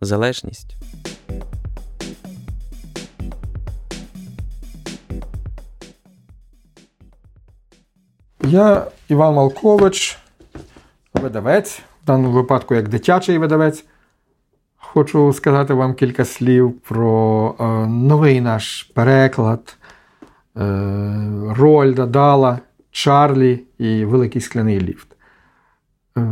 залежність. Я Іван Малкович, видавець, в даному випадку як дитячий видавець. Хочу сказати вам кілька слів про е, новий наш переклад е, Рольда Дала, Чарлі і Великий Скляний Ліфт. Е,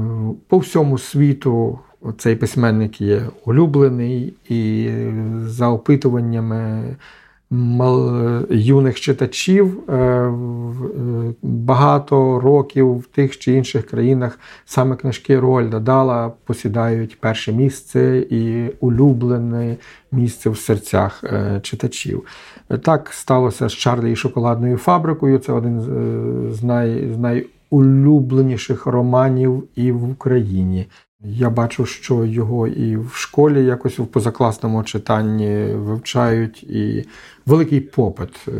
по всьому світу цей письменник є улюблений і за опитуваннями юних читачів е, е, багато років в тих чи інших країнах саме книжки Рольда Дала посідають перше місце і улюблене місце в серцях е, читачів. Так сталося з Чарлі і шоколадною фабрикою. Це один з най, з найулюбленіших романів і в Україні. Я бачу, що його і в школі якось в позакласному читанні вивчають, і великий попит е,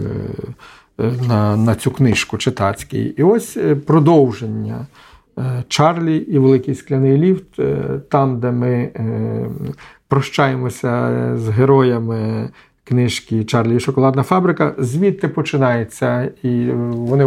е, на на цю книжку читацький. І ось е, продовження Чарлі і Великий Скляний Ліфт, там, де ми прощаємося з героями. Книжки Чарлі і Шоколадна фабрика звідти починається, і вони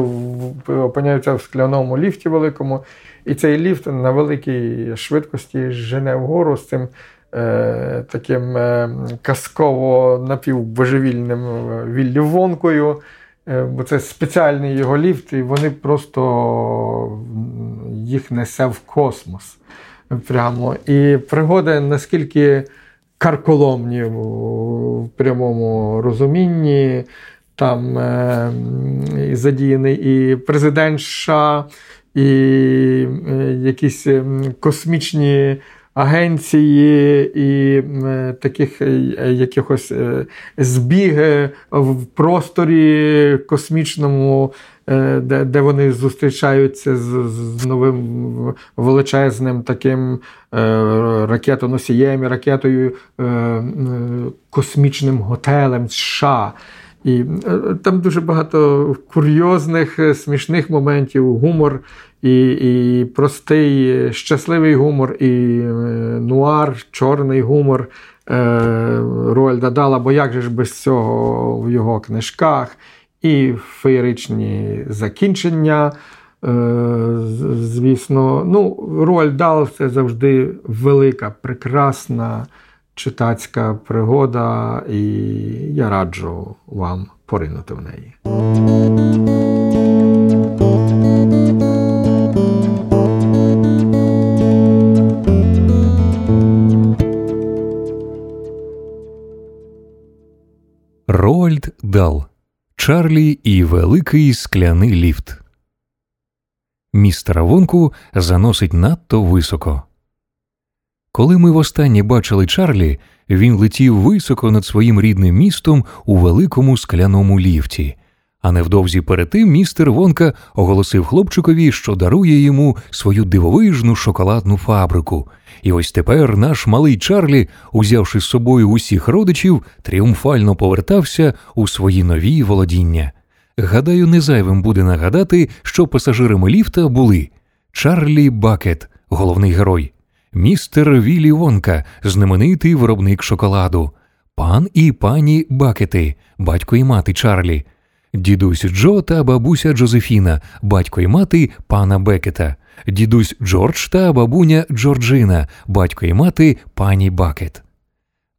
опиняються в скляному ліфті великому. І цей ліфт на великій швидкості жене вгору з цим е, таким е, казково напівбожевільним е, Віллі Вонкою. Е, бо це спеціальний його ліфт, і вони просто їх несе в космос прямо. І пригоди наскільки карколомні в прямому розумінні. Там е, задіяний і президент США, і е, якісь е, космічні агенції і е, таких якихось збіги в просторі космічному. Де де вони зустрічаються з з новим величезним таким е, ракетоносієм і ракетою е, космічним готелем США. І е, там дуже багато курйозних, е, смішних моментів, гумор, і і простий, щасливий гумор, і е, нуар, чорний гумор Роальда Дала, бо як же ж без цього в його книжках, і феєричні закінчення. Звісно, ну, Роальд Дал це завжди велика, прекрасна читацька пригода, і я раджу вам поринути в неї. Роальд Дал Чарлі і Великий скляний ліфт. Містера Вонку заносить надто високо. Коли ми востаннє бачили Чарлі, він летів високо над своїм рідним містом у великому скляному ліфті. А невдовзі перед тим містер Вонка оголосив хлопчикові, що дарує йому свою дивовижну шоколадну фабрику. І ось тепер наш малий Чарлі, узявши з собою усіх родичів, тріумфально повертався у свої нові володіння. Гадаю, не зайвим буде нагадати, що пасажирами ліфта були Чарлі Бакет, головний герой містер Віллі Вонка, знаменитий виробник шоколаду, пан і пані Бакети, батько і мати Чарлі, дідусь Джо та бабуся Джозефіна, батько і мати пана Бекета, дідусь Джордж та бабуня Джорджина, батько і мати пані Бакет.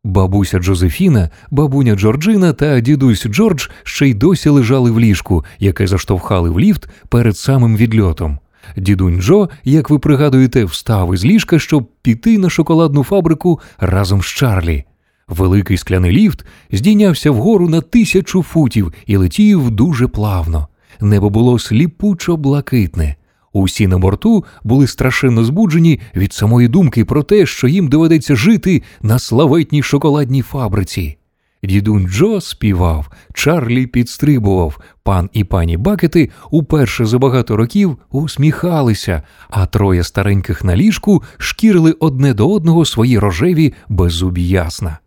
Бабуся Джозефіна, бабуня Джорджина та дідусь Джордж ще й досі лежали в ліжку, яке заштовхали в ліфт перед самим відльотом. Дідунь Джо, як ви пригадуєте, встав із ліжка, щоб піти на шоколадну фабрику разом з Чарлі. Великий скляний ліфт здійнявся вгору на тисячу футів і летів дуже плавно. Небо було сліпучо блакитне. Усі на борту були страшенно збуджені від самої думки про те, що їм доведеться жити на славетній шоколадній фабриці. Дідунь Джо співав, Чарлі підстрибував, пан і пані Бакети уперше за багато років усміхалися, а троє стареньких на ліжку шкірили одне до одного свої рожеві беззубі ясна.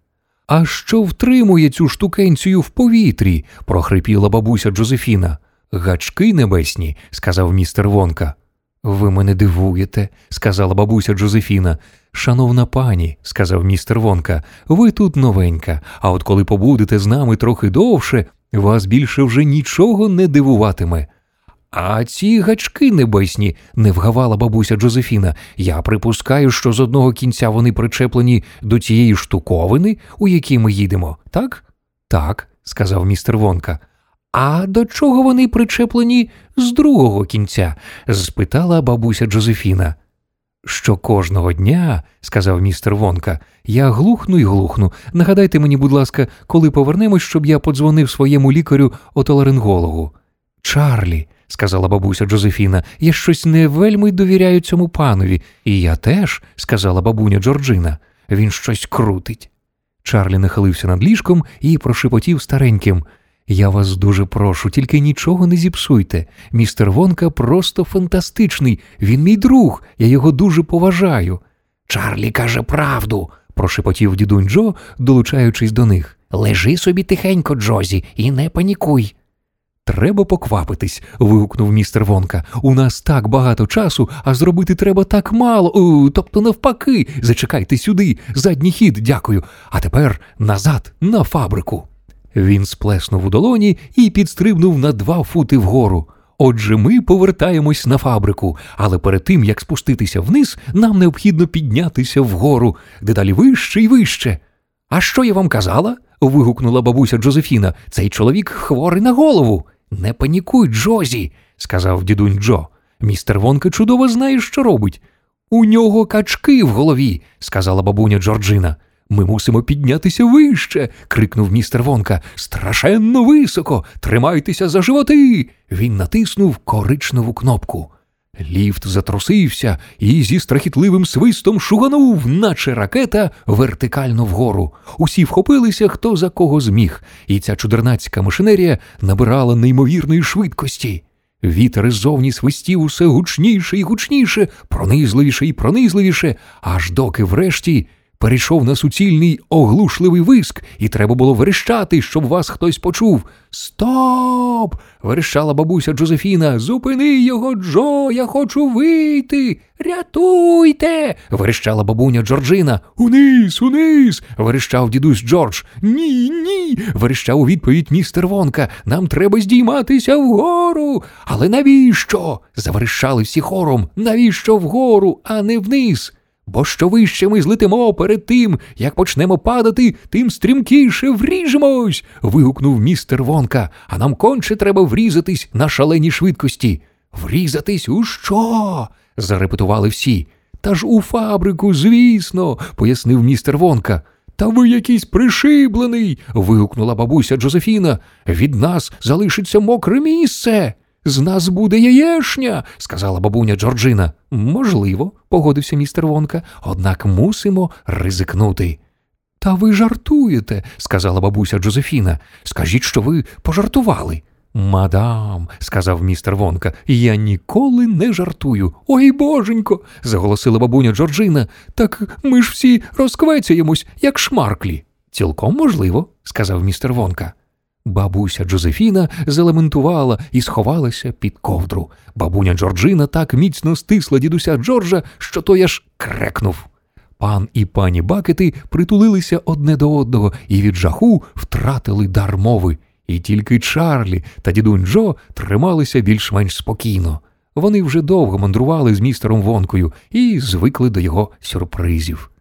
А що втримує цю штукенцію в повітрі? прохрипіла бабуся Джозефіна. Гачки небесні, сказав містер Вонка. Ви мене дивуєте, сказала бабуся Джозефіна. Шановна пані, сказав містер Вонка, ви тут новенька, а от коли побудете з нами трохи довше, вас більше вже нічого не дивуватиме. А ці гачки небесні, не вгавала бабуся Джозефіна. Я припускаю, що з одного кінця вони причеплені до цієї штуковини, у якій ми їдемо, так? Так, сказав містер Вонка. А до чого вони причеплені з другого кінця? спитала бабуся Джозефіна. Що кожного дня, сказав містер Вонка, я глухну й глухну. Нагадайте мені, будь ласка, коли повернемось, щоб я подзвонив своєму лікарю отоларингологу. Чарлі, сказала бабуся Джозефіна, я щось не вельми довіряю цьому панові. І я теж, сказала бабуня Джорджина, він щось крутить. Чарлі нахилився над ліжком і прошепотів стареньким. Я вас дуже прошу, тільки нічого не зіпсуйте. Містер Вонка просто фантастичний. Він мій друг, я його дуже поважаю. Чарлі каже правду, прошепотів дідунь Джо, долучаючись до них. Лежи собі тихенько, Джозі, і не панікуй. Треба поквапитись. вигукнув містер Вонка. У нас так багато часу, а зробити треба так мало. О, тобто, навпаки, зачекайте сюди, задній хід, дякую. А тепер назад на фабрику. Він сплеснув у долоні і підстрибнув на два фути вгору. Отже, ми повертаємось на фабрику, але перед тим як спуститися вниз, нам необхідно піднятися вгору, дедалі вище і вище. А що я вам казала? вигукнула бабуся Джозефіна. Цей чоловік хворий на голову. Не панікуй, Джозі, сказав дідунь Джо. Містер Вонка чудово знає, що робить. У нього качки в голові, сказала бабуня Джорджина. Ми мусимо піднятися вище. крикнув містер Вонка. Страшенно високо. Тримайтеся за животи. Він натиснув коричневу кнопку. Ліфт затрусився і зі страхітливим свистом шуганув, наче ракета, вертикально вгору. Усі вхопилися, хто за кого зміг, і ця чудернацька машинерія набирала неймовірної швидкості. Вітер іззовні свистів усе гучніше і гучніше, пронизливіше і пронизливіше, аж доки врешті перейшов на суцільний оглушливий виск, і треба було верещати, щоб вас хтось почув. Стоп! верещала бабуся Джозефіна. Зупини його, Джо, я хочу вийти. Рятуйте. верещала бабуня Джорджина. Униз, униз. верещав дідусь Джордж. Ні, ні. верещав у відповідь містер Вонка. Нам треба здійматися вгору. Але навіщо? заверещали всі хором. Навіщо вгору, а не вниз? Бо що вище ми злетимо перед тим, як почнемо падати, тим стрімкіше вріжемось. вигукнув містер Вонка, а нам конче треба врізатись на шаленій швидкості. Врізатись у що? зарепетували всі. Та ж у фабрику, звісно, пояснив містер Вонка. Та ви якийсь пришиблений. вигукнула бабуся Джозефіна. Від нас залишиться мокре місце. З нас буде яєшня, сказала бабуня Джорджина. Можливо, погодився містер Вонка, однак мусимо ризикнути. Та ви жартуєте, сказала бабуся Джозефіна. Скажіть, що ви пожартували. Мадам, сказав містер Вонка, я ніколи не жартую. Ой боженько, заголосила бабуня Джорджина. Так ми ж всі розквецяємось, як шмарклі. Цілком можливо, сказав містер Вонка. Бабуся Джозефіна залементувала і сховалася під ковдру. Бабуня Джорджина так міцно стисла дідуся Джорджа, що той аж крекнув. Пан і пані Бакети притулилися одне до одного і від жаху втратили дар мови. І тільки Чарлі та дідунь Джо трималися більш-менш спокійно. Вони вже довго мандрували з містером Вонкою і звикли до його сюрпризів.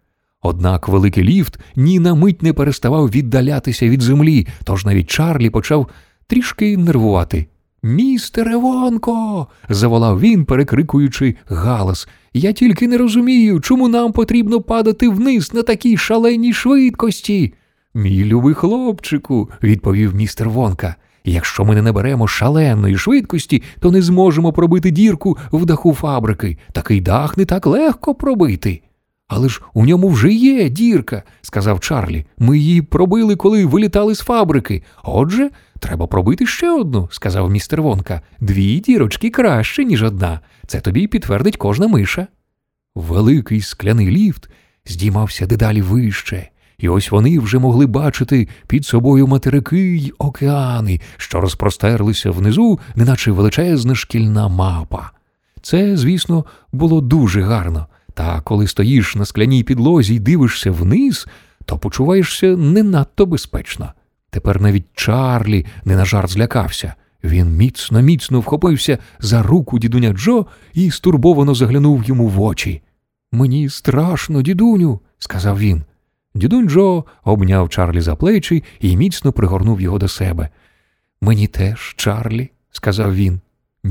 Однак великий ліфт ні на мить не переставав віддалятися від землі, тож навіть Чарлі почав трішки нервувати. Містере Вонко. заволав він, перекрикуючи галас. Я тільки не розумію, чому нам потрібно падати вниз на такій шаленій швидкості. Мій любий хлопчику, відповів містер Вонка. Якщо ми не наберемо шаленої швидкості, то не зможемо пробити дірку в даху фабрики. Такий дах не так легко пробити. Але ж у ньому вже є дірка, сказав Чарлі. Ми її пробили, коли вилітали з фабрики. Отже, треба пробити ще одну, сказав містер Вонка. Дві дірочки краще, ніж одна. Це тобі підтвердить кожна миша. Великий скляний ліфт здіймався дедалі вище, і ось вони вже могли бачити під собою материки й океани, що розпростерлися внизу, неначе величезна шкільна мапа. Це, звісно, було дуже гарно. Та коли стоїш на скляній підлозі й дивишся вниз, то почуваєшся не надто безпечно. Тепер навіть Чарлі не на жарт злякався. Він міцно, міцно вхопився за руку дідуня Джо і стурбовано заглянув йому в очі. Мені страшно, дідуню, сказав він. Дідунь Джо обняв Чарлі за плечі і міцно пригорнув його до себе. Мені теж, Чарлі, сказав він.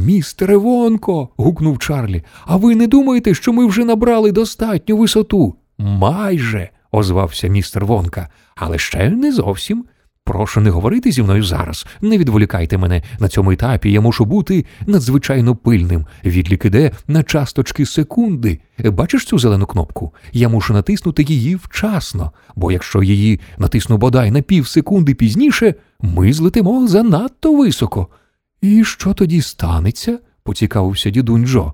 Містере Вонко. гукнув Чарлі. А ви не думаєте, що ми вже набрали достатню висоту? Майже, озвався містер Вонка, але ще не зовсім. Прошу не говорити зі мною зараз. Не відволікайте мене на цьому етапі. Я мушу бути надзвичайно пильним. Відлік іде на часточки секунди. Бачиш цю зелену кнопку? Я мушу натиснути її вчасно, бо якщо її натисну бодай на пів секунди пізніше, ми злетимо занадто високо. І що тоді станеться? поцікавився дідунь Джо.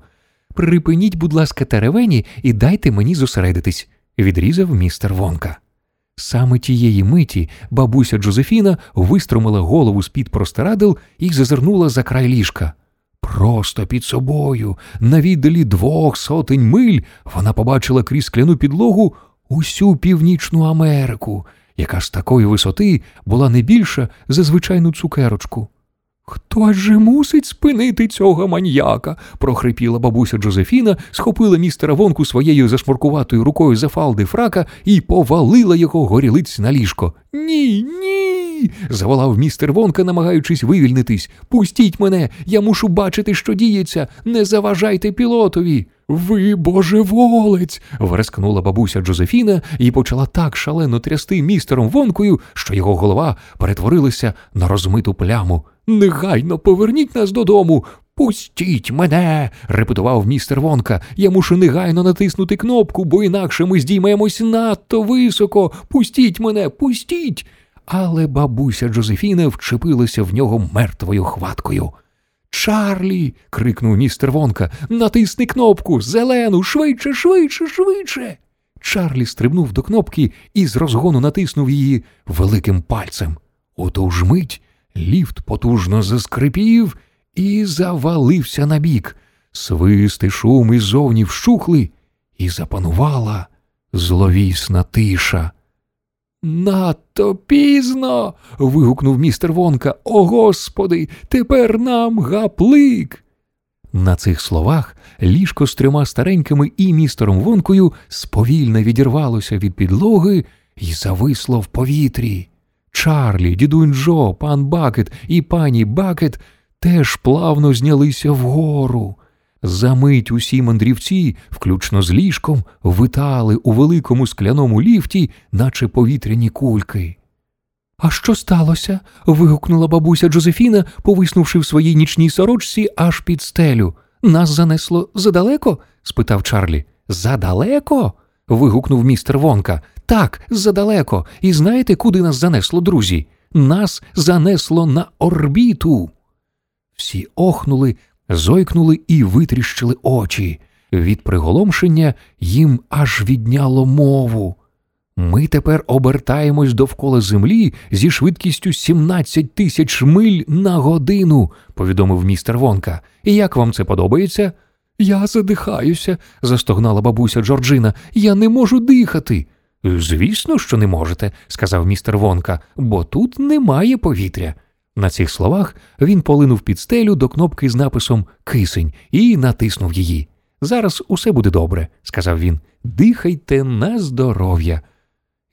Припиніть, будь ласка, теревені і дайте мені зосередитись, відрізав містер Вонка. Саме тієї миті бабуся Джозефіна виструмила голову з-під простирадил і зазирнула за край ліжка. Просто під собою, на віддалі двох сотень миль, вона побачила крізь скляну підлогу усю північну Америку, яка з такої висоти була не більша за звичайну цукерочку. Хто же мусить спинити цього маньяка? прохрипіла бабуся Джозефіна, схопила містера вонку своєю зашмуркуватою рукою за фалди фрака і повалила його горілиць на ліжко. Ні, ні. заволав містер Вонка, намагаючись вивільнитись. Пустіть мене, я мушу бачити, що діється. Не заважайте пілотові. Ви божеволець. верескнула бабуся Джозефіна і почала так шалено трясти містером вонкою, що його голова перетворилася на розмиту пляму. Негайно поверніть нас додому. Пустіть мене, репетував містер Вонка. Я мушу негайно натиснути кнопку, бо інакше ми здіймемось надто високо. Пустіть мене, пустіть. Але бабуся Джозефіна вчепилася в нього мертвою хваткою. Чарлі. крикнув містер Вонка. Натисни кнопку, зелену, швидше, швидше, швидше. Чарлі стрибнув до кнопки і з розгону натиснув її великим пальцем. Ото ж мить ліфт потужно заскрипів і завалився на бік. Свисти шум іззовні вщухли, і запанувала зловісна тиша. Надто пізно. вигукнув містер Вонка. О господи, тепер нам гаплик. На цих словах ліжко з трьома старенькими і містером Вонкою сповільно відірвалося від підлоги і зависло в повітрі. Чарлі, дідунь Джо, пан Бакет і пані Бакет теж плавно знялися вгору. Замить усі мандрівці, включно з ліжком, витали у великому скляному ліфті, наче повітряні кульки. А що сталося? вигукнула бабуся Джозефіна, повиснувши в своїй нічній сорочці аж під стелю. Нас занесло задалеко? спитав Чарлі. Задалеко? вигукнув містер Вонка. Так, задалеко. І знаєте, куди нас занесло, друзі? Нас занесло на орбіту. Всі охнули, зойкнули і витріщили очі. Від приголомшення їм аж відняло мову. Ми тепер обертаємось довкола землі зі швидкістю 17 тисяч миль на годину, повідомив містер Вонка. Як вам це подобається? Я задихаюся, застогнала бабуся Джорджина. Я не можу дихати. Звісно, що не можете, сказав містер Вонка, бо тут немає повітря. На цих словах він полинув під стелю до кнопки з написом Кисень і натиснув її. Зараз усе буде добре, сказав він. Дихайте на здоров'я.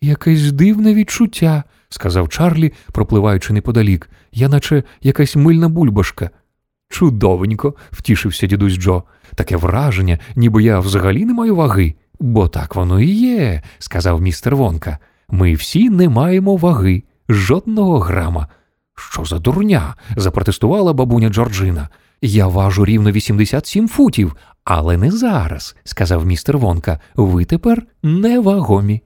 Якесь дивне відчуття, сказав Чарлі, пропливаючи неподалік, я наче якась мильна бульбашка. Чудовенько, втішився дідусь Джо. Таке враження, ніби я взагалі не маю ваги. Бо так воно і є, сказав містер Вонка. Ми всі не маємо ваги, жодного грама. Що за дурня? запротестувала бабуня Джорджина. Я важу рівно 87 футів, але не зараз, сказав містер Вонка. Ви тепер невагомі.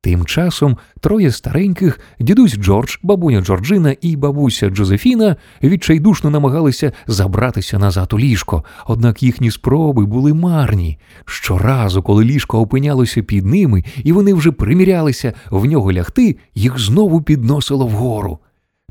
Тим часом троє стареньких, дідусь Джордж, бабуня Джорджина і бабуся Джозефіна відчайдушно намагалися забратися назад у ліжко, однак їхні спроби були марні. Щоразу, коли ліжко опинялося під ними, і вони вже примірялися в нього лягти, їх знову підносило вгору.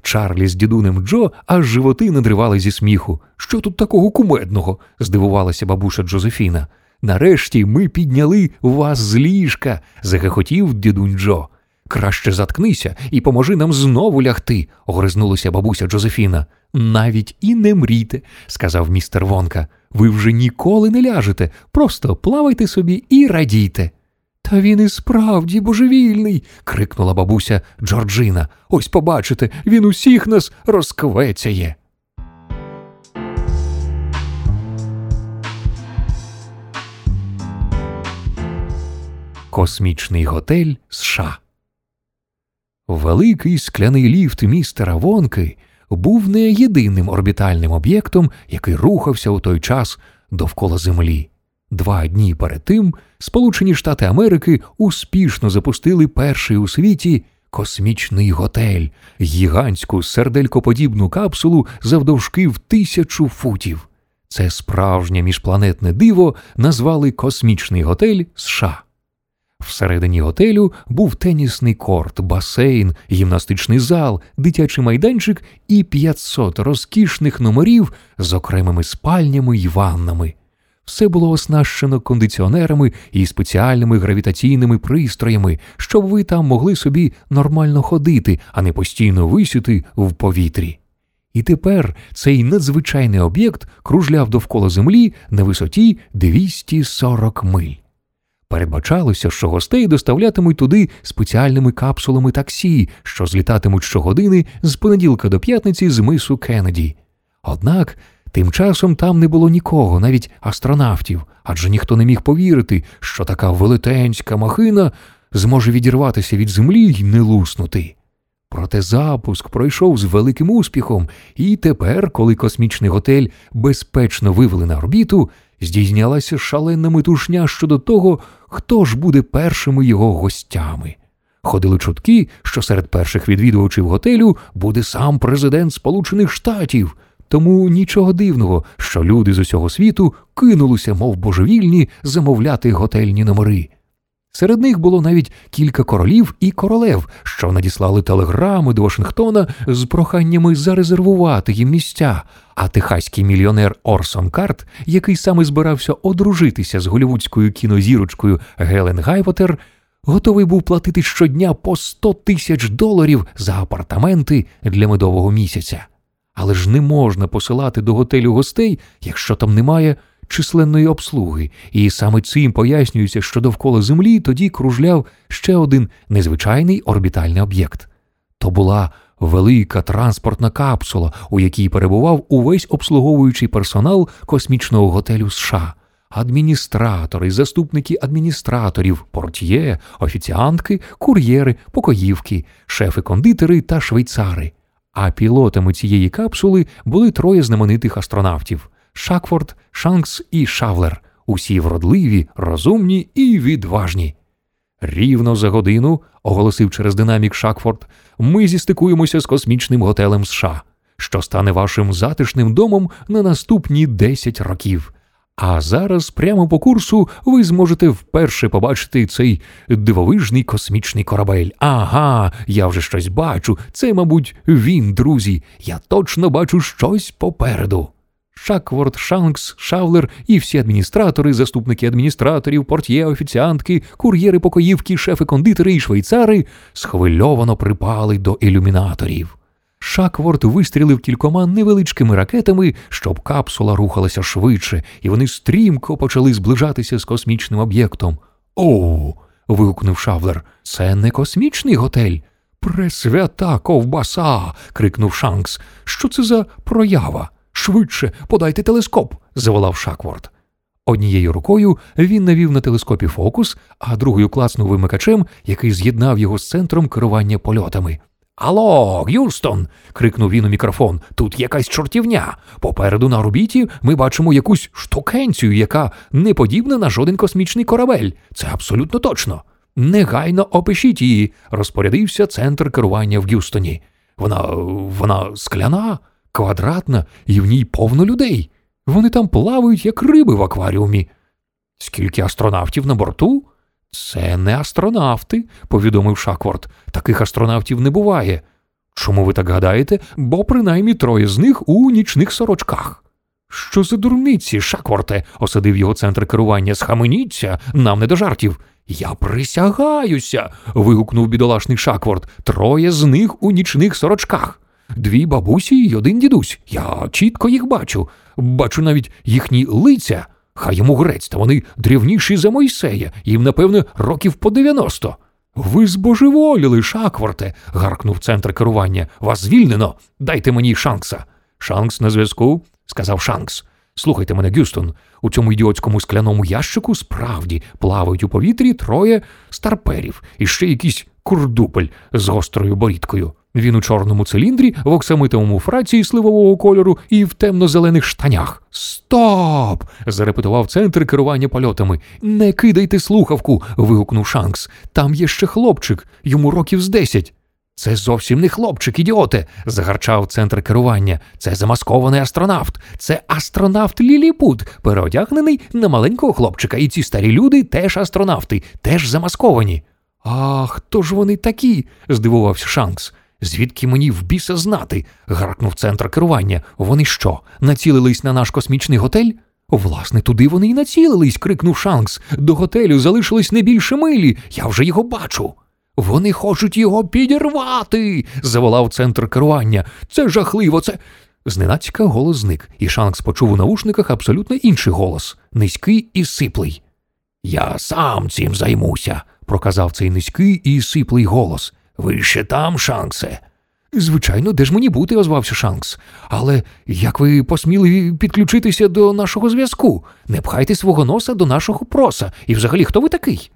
Чарлі з дідунем Джо аж животи надривали зі сміху. Що тут такого кумедного? здивувалася бабуша Джозефіна. Нарешті ми підняли вас з ліжка, загахотів дідунь Джо. Краще заткнися і поможи нам знову лягти, огризнулася бабуся Джозефіна. Навіть і не мрійте, сказав містер Вонка. Ви вже ніколи не ляжете, просто плавайте собі і радійте. Та він і справді божевільний. крикнула бабуся Джорджина. Ось побачите, він усіх нас розквецяє. Космічний готель США. Великий скляний ліфт містера Вонки був не єдиним орбітальним об'єктом, який рухався у той час довкола Землі. Два дні перед тим Сполучені Штати Америки успішно запустили перший у світі космічний готель, гігантську серделькоподібну капсулу завдовжки в тисячу футів. Це справжнє міжпланетне диво назвали Космічний готель США. Всередині готелю був тенісний корт, басейн, гімнастичний зал, дитячий майданчик і 500 розкішних номерів з окремими спальнями й ваннами. Все було оснащено кондиціонерами і спеціальними гравітаційними пристроями, щоб ви там могли собі нормально ходити, а не постійно висіти в повітрі. І тепер цей надзвичайний об'єкт кружляв довкола землі на висоті 240 миль. Передбачалося, що гостей доставлятимуть туди спеціальними капсулами таксі, що злітатимуть щогодини з понеділка до п'ятниці з мису Кеннеді. Однак тим часом там не було нікого, навіть астронавтів, адже ніхто не міг повірити, що така велетенська махина зможе відірватися від землі й не луснути. Проте запуск пройшов з великим успіхом, і тепер, коли космічний готель безпечно вивели на орбіту, здійснялася шалена метушня щодо того, хто ж буде першими його гостями. Ходили чутки, що серед перших відвідувачів готелю буде сам президент Сполучених Штатів. Тому нічого дивного, що люди з усього світу кинулися, мов божевільні, замовляти готельні номери. Серед них було навіть кілька королів і королев, що надіслали телеграми до Вашингтона з проханнями зарезервувати їм місця. А техаський мільйонер Орсон Карт, який саме збирався одружитися з голівудською кінозірочкою Гелен Гайвотер, готовий був платити щодня по 100 тисяч доларів за апартаменти для медового місяця. Але ж не можна посилати до готелю гостей, якщо там немає численної обслуги, і саме цим пояснюється, що довкола Землі тоді кружляв ще один незвичайний орбітальний об'єкт. То була велика транспортна капсула, у якій перебував увесь обслуговуючий персонал космічного готелю США. Адміністратори, заступники адміністраторів, портьє, офіціантки, кур'єри, покоївки, шефи-кондитери та швейцари. А пілотами цієї капсули були троє знаменитих астронавтів Шакфорд, Шанкс і Шавлер, усі вродливі, розумні і відважні. Рівно за годину, оголосив через динамік Шакфорд, ми зістикуємося з космічним готелем США, що стане вашим затишним домом на наступні 10 років. А зараз, прямо по курсу, ви зможете вперше побачити цей дивовижний космічний корабель. Ага, я вже щось бачу. Це, мабуть, він, друзі. Я точно бачу щось попереду. Шакворд, Шанкс, Шавлер і всі адміністратори, заступники адміністраторів, портьє, офіціантки, кур'єри покоївки, шефи кондитери і швейцари схвильовано припали до ілюмінаторів. Шакворд вистрілив кількома невеличкими ракетами, щоб капсула рухалася швидше, і вони стрімко почали зближатися з космічним об'єктом. О. вигукнув Шавлер. Це не космічний готель. Пресвята ковбаса. крикнув Шанкс. Що це за проява? Швидше подайте телескоп, заволав Шакворд. Однією рукою він навів на телескопі фокус, а другою класнув вимикачем, який з'єднав його з центром керування польотами. Алло, Г'юстон. крикнув він у мікрофон. Тут якась чортівня. Попереду на орбіті ми бачимо якусь штукенцію, яка не подібна на жоден космічний корабель. Це абсолютно точно. Негайно опишіть її, розпорядився центр керування в Г'юстоні. Вона вона скляна, квадратна, і в ній повно людей. Вони там плавають, як риби в акваріумі. Скільки астронавтів на борту? Це не астронавти, повідомив Шакворд. Таких астронавтів не буває. Чому ви так гадаєте? Бо принаймні троє з них у нічних сорочках. Що за дурниці, Шакворте, осадив його центр керування. Схаменіться, нам не до жартів. Я присягаюся. вигукнув бідолашний Шакворд. Троє з них у нічних сорочках. Дві бабусі й один дідусь. Я чітко їх бачу. Бачу навіть їхні лиця. Хай йому грець, та вони дрівніші за Мойсея, їм, напевне, років по дев'яносто. Ви збожеволіли, Шакворте, гаркнув центр керування. Вас звільнено. Дайте мені Шанкса. Шанкс на зв'язку, сказав Шанкс. Слухайте мене, Гюстон, у цьому ідіотському скляному ящику справді плавають у повітрі троє старперів і ще якийсь курдупель з гострою борідкою. Він у чорному циліндрі, в оксамитовому фраці сливового кольору і в темно-зелених штанях. Стоп! зарепетував центр керування польотами. Не кидайте слухавку. вигукнув Шанкс. Там є ще хлопчик, йому років з десять. Це зовсім не хлопчик, ідіоте, загарчав центр керування. Це замаскований астронавт. Це астронавт Ліліпут, переодягнений на маленького хлопчика. І ці старі люди теж астронавти, теж замасковані. А хто ж вони такі? здивувався Шанкс. Звідки мені в біса знати? гаркнув центр керування. Вони що, націлились на наш космічний готель? Власне, туди вони й націлились, крикнув Шанкс. До готелю залишилось не більше милі. Я вже його бачу. Вони хочуть його підірвати. заволав центр керування. Це жахливо, це. Зненацька голос зник, і Шанкс почув у наушниках абсолютно інший голос низький і сиплий. Я сам цим займуся, проказав цей низький і сиплий голос. Ви ще там, Шанксе? Звичайно, де ж мені бути, озвався Шанкс. Але як ви посміли підключитися до нашого зв'язку? Не пхайте свого носа до нашого проса. І взагалі хто ви такий?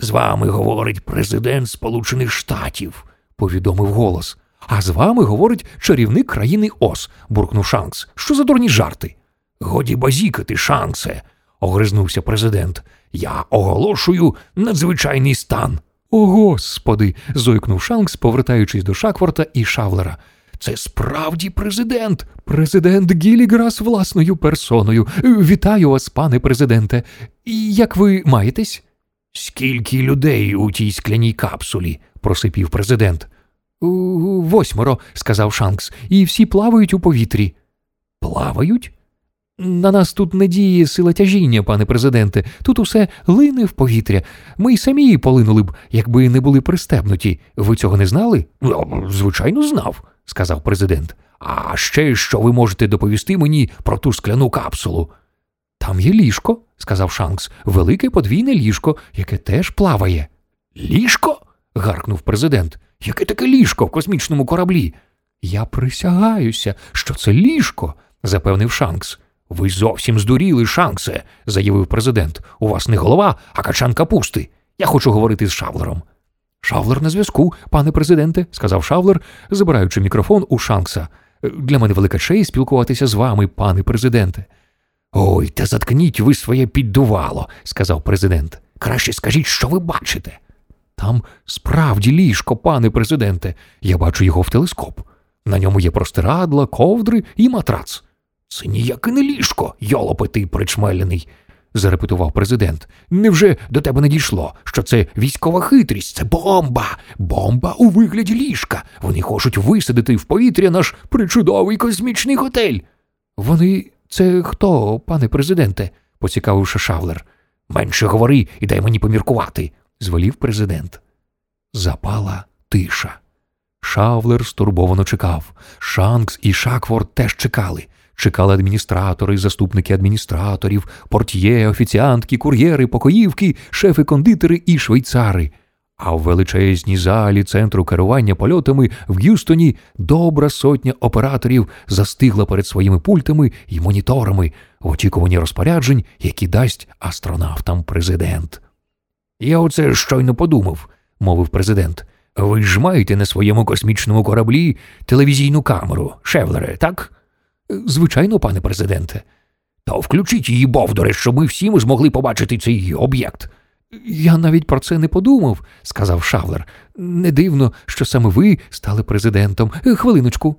З вами говорить президент Сполучених Штатів, повідомив голос. А з вами говорить чарівник країни Ос, буркнув Шанкс. Що за дурні жарти? Годі базікати, Шанксе, огризнувся президент. Я оголошую надзвичайний стан. О, господи. зойкнув Шанкс, повертаючись до Шакворта і Шавлера. Це справді президент, президент Гіліграс власною персоною. Вітаю вас, пане президенте. Як ви маєтесь? Скільки людей у тій скляній капсулі? просипів президент. Восьмеро, сказав Шанкс, і всі плавають у повітрі. Плавають? На нас тут не діє сила тяжіння, пане президенте, тут усе лине в повітря. Ми й самі полинули б, якби не були пристебнуті. Ви цього не знали? Звичайно, знав, сказав президент. А ще що ви можете доповісти мені про ту скляну капсулу? Там є ліжко, сказав Шанкс, велике подвійне ліжко, яке теж плаває. Ліжко? гаркнув президент. Яке таке ліжко в космічному кораблі? Я присягаюся, що це ліжко, запевнив Шанкс. Ви зовсім здуріли, Шанксе, заявив президент. У вас не голова, а качан капусти. Я хочу говорити з Шавлером. Шавлер на зв'язку, пане президенте, сказав Шавлер, забираючи мікрофон у Шанкса. Для мене велика честь спілкуватися з вами, пане президенте. Ой, та заткніть ви своє піддувало, сказав президент. Краще скажіть, що ви бачите. Там справді ліжко, пане президенте. Я бачу його в телескоп. На ньому є простирадла, ковдри і матрац. Це ніяке не ліжко, йолопи причмелений, зарепетував президент. Невже до тебе не дійшло, що це військова хитрість, це бомба, бомба у вигляді ліжка. Вони хочуть висадити в повітря наш причудовий космічний готель. Вони це хто, пане президенте? поцікавивши Шавлер. Менше говори і дай мені поміркувати, звелів президент. Запала тиша. Шавлер стурбовано чекав. Шанкс і Шакворд теж чекали. Чекали адміністратори, заступники адміністраторів, портьє, офіціантки, кур'єри, покоївки, шефи кондитери і швейцари. А в величезній залі центру керування польотами в Г'юстоні добра сотня операторів застигла перед своїми пультами і моніторами в очікуванні розпоряджень, які дасть астронавтам президент. Я оце щойно подумав, мовив президент. Ви ж маєте на своєму космічному кораблі телевізійну камеру, Шевлере, так? Звичайно, пане президенте. То включіть її, Бовдоре, щоб ми всі ми змогли побачити цей об'єкт. Я навіть про це не подумав, сказав Шавлер. Не дивно, що саме ви стали президентом. Хвилиночку.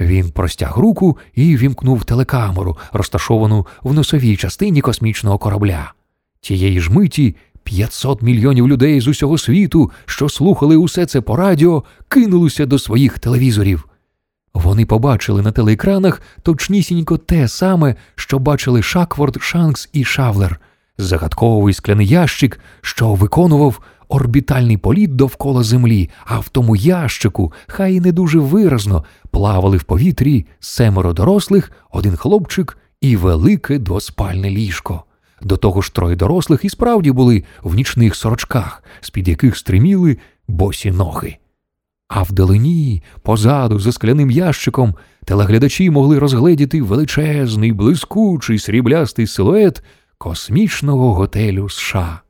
Він простяг руку і вімкнув телекамеру, розташовану в носовій частині космічного корабля. Тієї ж миті 500 мільйонів людей з усього світу, що слухали усе це по радіо, кинулися до своїх телевізорів. Вони побачили на телеекранах точнісінько те саме, що бачили Шакворд, Шанкс і Шавлер, загадковий скляний ящик, що виконував орбітальний політ довкола землі, а в тому ящику, хай і не дуже виразно, плавали в повітрі семеро дорослих, один хлопчик і велике двоспальне ліжко. До того ж троє дорослих і справді були в нічних сорочках, з-під яких стриміли босі ноги. А вдалині, позаду, за скляним ящиком, телеглядачі могли розгледіти величезний, блискучий сріблястий силует космічного готелю США.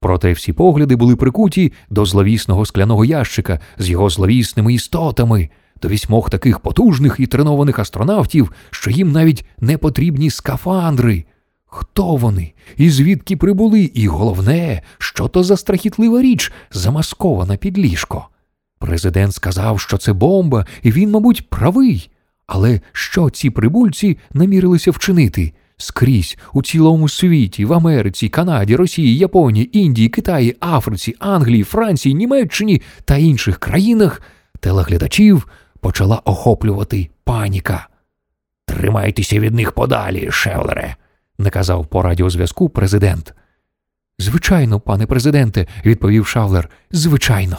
Проте всі погляди були прикуті до зловісного скляного ящика з його зловісними істотами, до вісьмох таких потужних і тренованих астронавтів, що їм навіть не потрібні скафандри. Хто вони? І звідки прибули? І головне, що то за страхітлива річ, замаскована під ліжко. Президент сказав, що це бомба, і він, мабуть, правий. Але що ці прибульці намірилися вчинити? Скрізь у цілому світі, в Америці, Канаді, Росії, Японії, Індії, Китаї, Африці, Англії, Франції, Німеччині та інших країнах телеглядачів почала охоплювати паніка. Тримайтеся від них подалі, Шевлере, наказав по радіозв'язку президент. Звичайно, пане президенте, відповів Шавлер. Звичайно.